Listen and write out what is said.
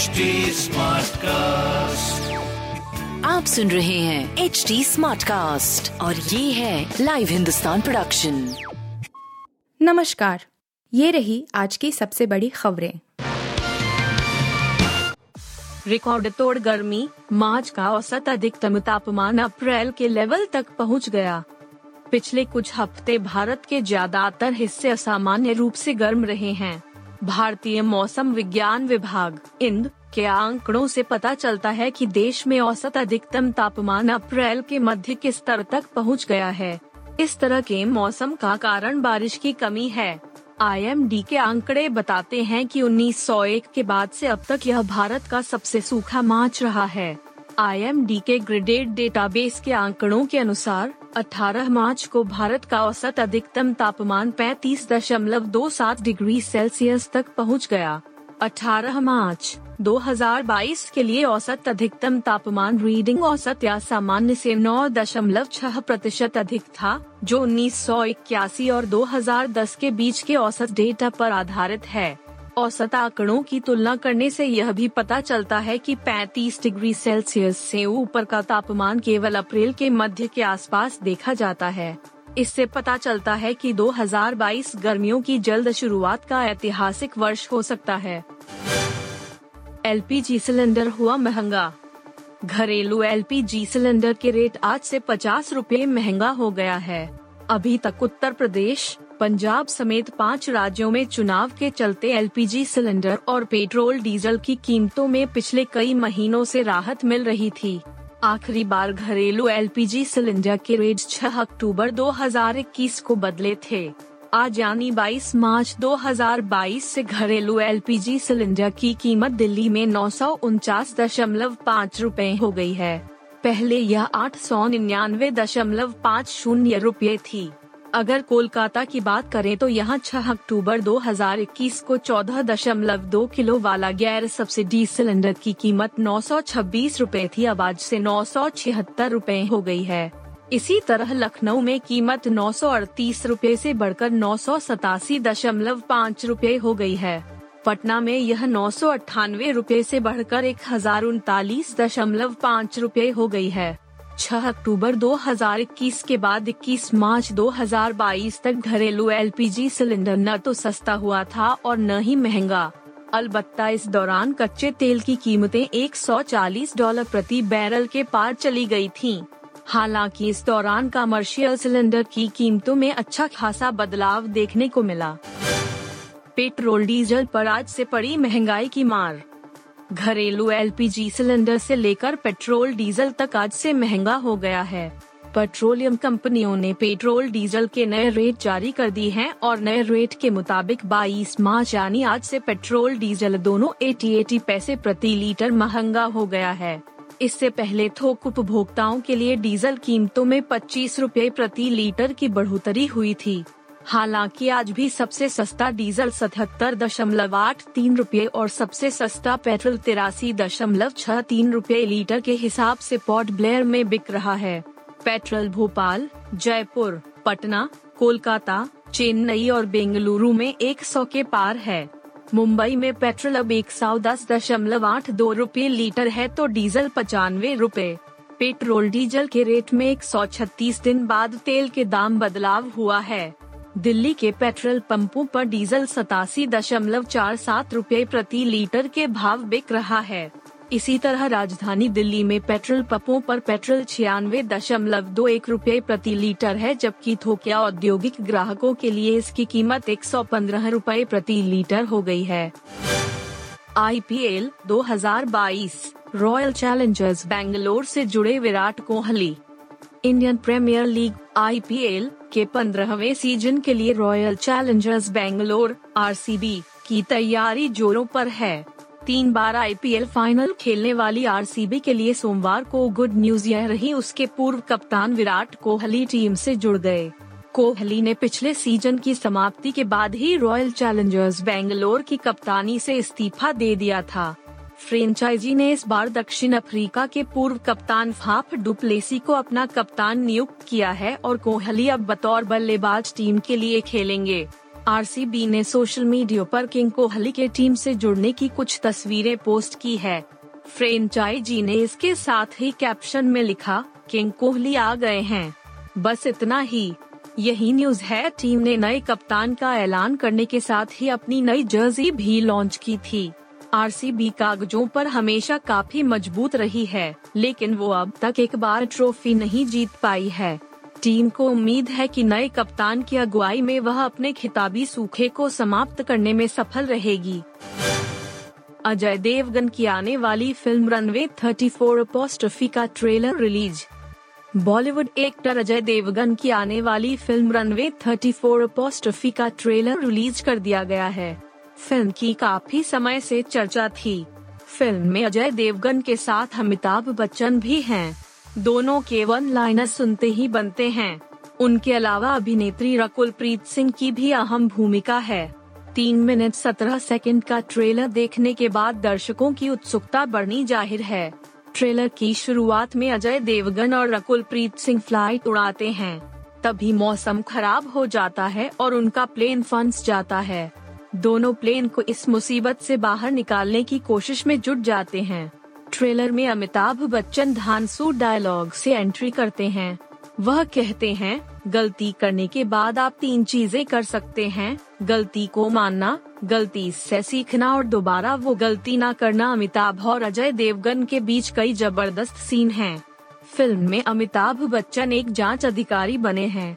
HD cast आप सुन रहे हैं एच डी स्मार्ट कास्ट और ये है लाइव हिंदुस्तान प्रोडक्शन नमस्कार। ये रही आज की सबसे बड़ी खबरें। रिकॉर्ड तोड़ गर्मी मार्च का औसत अधिकतम तापमान अप्रैल के लेवल तक पहुँच गया। पिछले कुछ हफ़्ते भारत के ज़्यादातर हिस्से असामान्य रूप से गर्म रहे हैं। भारतीय मौसम विज्ञान विभाग, इंद, के आंकड़ों से पता चलता है कि देश में औसत अधिकतम तापमान अप्रैल के मध्य के स्तर तक पहुँच गया है। इस तरह के मौसम का कारण बारिश की कमी है। आईएमडी के आंकड़े बताते हैं कि 1901 के बाद से अब तक यह भारत का सबसे सूखा मार्च रहा है। आईएमडी के ग्रेडेड डेटाबेस के आंकड़ों के अनुसार 18 मार्च को भारत का औसत अधिकतम तापमान 35.27 डिग्री सेल्सियस तक पहुँच गया। 18 मार्च 2022 के लिए औसत अधिकतम तापमान रीडिंग औसत या सामान्य से 9.6 प्रतिशत अधिक था, जो 1981 और 2010 के बीच के औसत डेटा पर आधारित है। औसत आंकड़ों की तुलना करने से यह भी पता चलता है कि 35 डिग्री सेल्सियस से ऊपर का तापमान केवल अप्रैल के मध्य के आसपास देखा जाता है। इससे पता चलता है कि 2022 गर्मियों की जल्द शुरुआत का ऐतिहासिक वर्ष हो सकता है। एलपीजी सिलेंडर हुआ महँगा। घरेलू एलपीजी सिलेंडर के रेट आज से पचास रूपए महँगा हो गया है। अभी तक उत्तर प्रदेश पंजाब समेत पाँच राज्यों में चुनाव के चलते एलपीजी सिलेंडर और पेट्रोल डीजल की कीमतों में पिछले कई महीनों से राहत मिल रही थी। आखिरी बार घरेलू एलपीजी सिलेंडर के रेट 6 अक्टूबर 2021 को बदले थे। आज यानी 22 मार्च 2022 से घरेलू एलपीजी सिलेंडर की कीमत दिल्ली में नौ सौ उनचास दशमलव पाँच रूपए हो गई है। पहले यह आठ सौ निन्यानवे दशमलव पाँच शून्य रूपए थी। अगर कोलकाता की बात करें तो यहाँ 6 अक्टूबर 2021 को 14.2 किलो वाला गैर सब्सिडी सिलेंडर की कीमत नौ सौ थी आज से नौ सौ हो गई है। इसी तरह लखनऊ में कीमत नौ सौ अड़तीस रूपए ऐसी बढ़कर नौ सौ सतासी दशमलव पाँच रूपए हो गई है। पटना में यह नौ सौ अट्ठानवे रूपए ऐसी बढ़कर एक हज़ार उनतालीस दशमलव पाँच रूपए हो गई है। 6 अक्टूबर 2021 के बाद 21 मार्च 2022 तक घरेलू एलपीजी सिलेंडर न तो सस्ता हुआ था और न ही महँगा। अलबत्ता इस दौरान कच्चे तेल की कीमतें 140 डॉलर प्रति बैरल के पार चली गई थीं। हालाँकि इस दौरान कमर्शियल सिलेंडर की कीमतों में अच्छा खासा बदलाव देखने को मिला। पेट्रोल डीजल पर आज से पड़ी महँगाई की मार। घरेलू एलपीजी सिलेंडर से लेकर पेट्रोल डीजल तक आज से महँगा हो गया है। पेट्रोलियम कंपनियों ने पेट्रोल डीजल के नए रेट जारी कर दी हैं और नए रेट के मुताबिक 22 मार्च यानी आज से पेट्रोल डीजल दोनों 80 80 पैसे प्रति लीटर महँगा हो गया है। इससे पहले थोक उपभोक्ताओं के लिए डीजल कीमतों में पच्चीस रूपए प्रति लीटर की बढ़ोतरी हुई थी। हालाँकि आज भी सबसे सस्ता डीजल सतहत्तर दशमलव आठ तीन रूपए और सबसे सस्ता पेट्रोल तिरासी दशमलव छह तीन रूपए लीटर के हिसाब से पोर्ट ब्लेयर में बिक रहा है। पेट्रोल भोपाल, जयपुर, पटना, कोलकाता, चेन्नई और बेंगलुरु में 100 के पार है। मुंबई में पेट्रोल अब एक सौ दस दशमलव आठ दो रूपए लीटर है तो डीजल पचानवे रूपए पेट्रोल डीजल के रेट में 136 दिन बाद तेल के दाम बदलाव हुआ है। दिल्ली के पेट्रोल पंपों पर डीजल सतासी दशमलव चार सात रूपए प्रति लीटर के भाव बिक रहा है। इसी तरह राजधानी दिल्ली में पेट्रोल पंपों पर पेट्रोल छियानवे दशमलव दो एक रूपए प्रति लीटर है, जबकि थोकिया औद्योगिक ग्राहकों के लिए इसकी कीमत एक सौ पंद्रह रूपए प्रति लीटर हो गई है। आई पी एल दो हज़ार बाईस, रॉयल चैलेंजर्स बेंगलोर से जुड़े Virat Kohli. Indian Premier League IPL के पंद्रहवे सीज़न के लिए रॉयल चैलेंजर्स बेंगलोर आर की तैयारी जोरों पर है। तीन बार आईपीएल फाइनल खेलने वाली आरसीबी के लिए सोमवार को गुड न्यूज़ यह रही उसके पूर्व कप्तान विराट कोहली टीम से जुड़ गए। कोहली ने पिछले सीज़न की समाप्ति के बाद ही रॉयल चैलेंजर्स बेंगलोर की कप्तानी से इस्तीफा दे दिया था। फ्रेंचाइजी ने इस बार दक्षिण अफ्रीका के पूर्व कप्तान फाफ डुप्लेसी को अपना कप्तान नियुक्त किया है और कोहली अब बतौर बल्लेबाज टीम के लिए खेलेंगे। आरसीबी ने सोशल मीडिया पर किंग कोहली के टीम से जुड़ने की कुछ तस्वीरें पोस्ट की है। फ्रेंचाइजी ने इसके साथ ही कैप्शन में लिखा, किंग कोहली आ गए हैं। बस इतना ही। यही न्यूज़ है, टीम ने नए कप्तान का ऐलान करने के साथ ही अपनी नई जर्सी भी लॉन्च की थी। आरसीबी कागजों पर हमेशा काफ़ी मज़बूत रही है, लेकिन वो अब तक एक बार ट्रॉफी नहीं जीत पाई है। टीम को उम्मीद है कि नए कप्तान की अगुवाई में वह अपने खिताबी सूखे को समाप्त करने में सफल रहेगी। अजय देवगन की आने वाली फ़िल्म रनवे 34 फोर का trailer release. Bollywood actor Ajay Devgan की आने वाली फ़िल्म रनवे 34 फोर का ट्रेलर रिलीज़ कर दिया गया है। फ़िल्म की काफ़ी समय से चर्चा थी। फ़िल्म में अजय देवगन के साथ अमिताभ बच्चन भी हैं। दोनों के वन लाइनर सुनते ही बनते हैं। उनके अलावा अभिनेत्री रकुल प्रीत सिंह की भी अहम भूमिका है। तीन मिनट सत्रह सेकंड का ट्रेलर देखने के बाद दर्शकों की उत्सुकता बढ़नी ज़ाहिर है। ट्रेलर की शुरुआत में अजय देवगन और रकुल प्रीत सिंह फ़्लाइट उड़ाते हैं। तभी मौसम खराब हो जाता है और उनका प्लेन फंस जाता है। दोनों प्लेन को इस मुसीबत से बाहर निकालने की कोशिश में जुट जाते हैं। ट्रेलर में अमिताभ बच्चन धानसू डायलॉग से एंट्री करते हैं। वह कहते हैं, गलती करने के बाद आप तीन चीज़ें कर सकते हैं। गलती को मानना, गलती से सीखना और दोबारा वो गलती ना करना अमिताभ और अजय देवगन के बीच कई ज़बरदस्त सीन हैं। फ़िल्म में अमिताभ बच्चन एक जाँच अधिकारी बने हैं।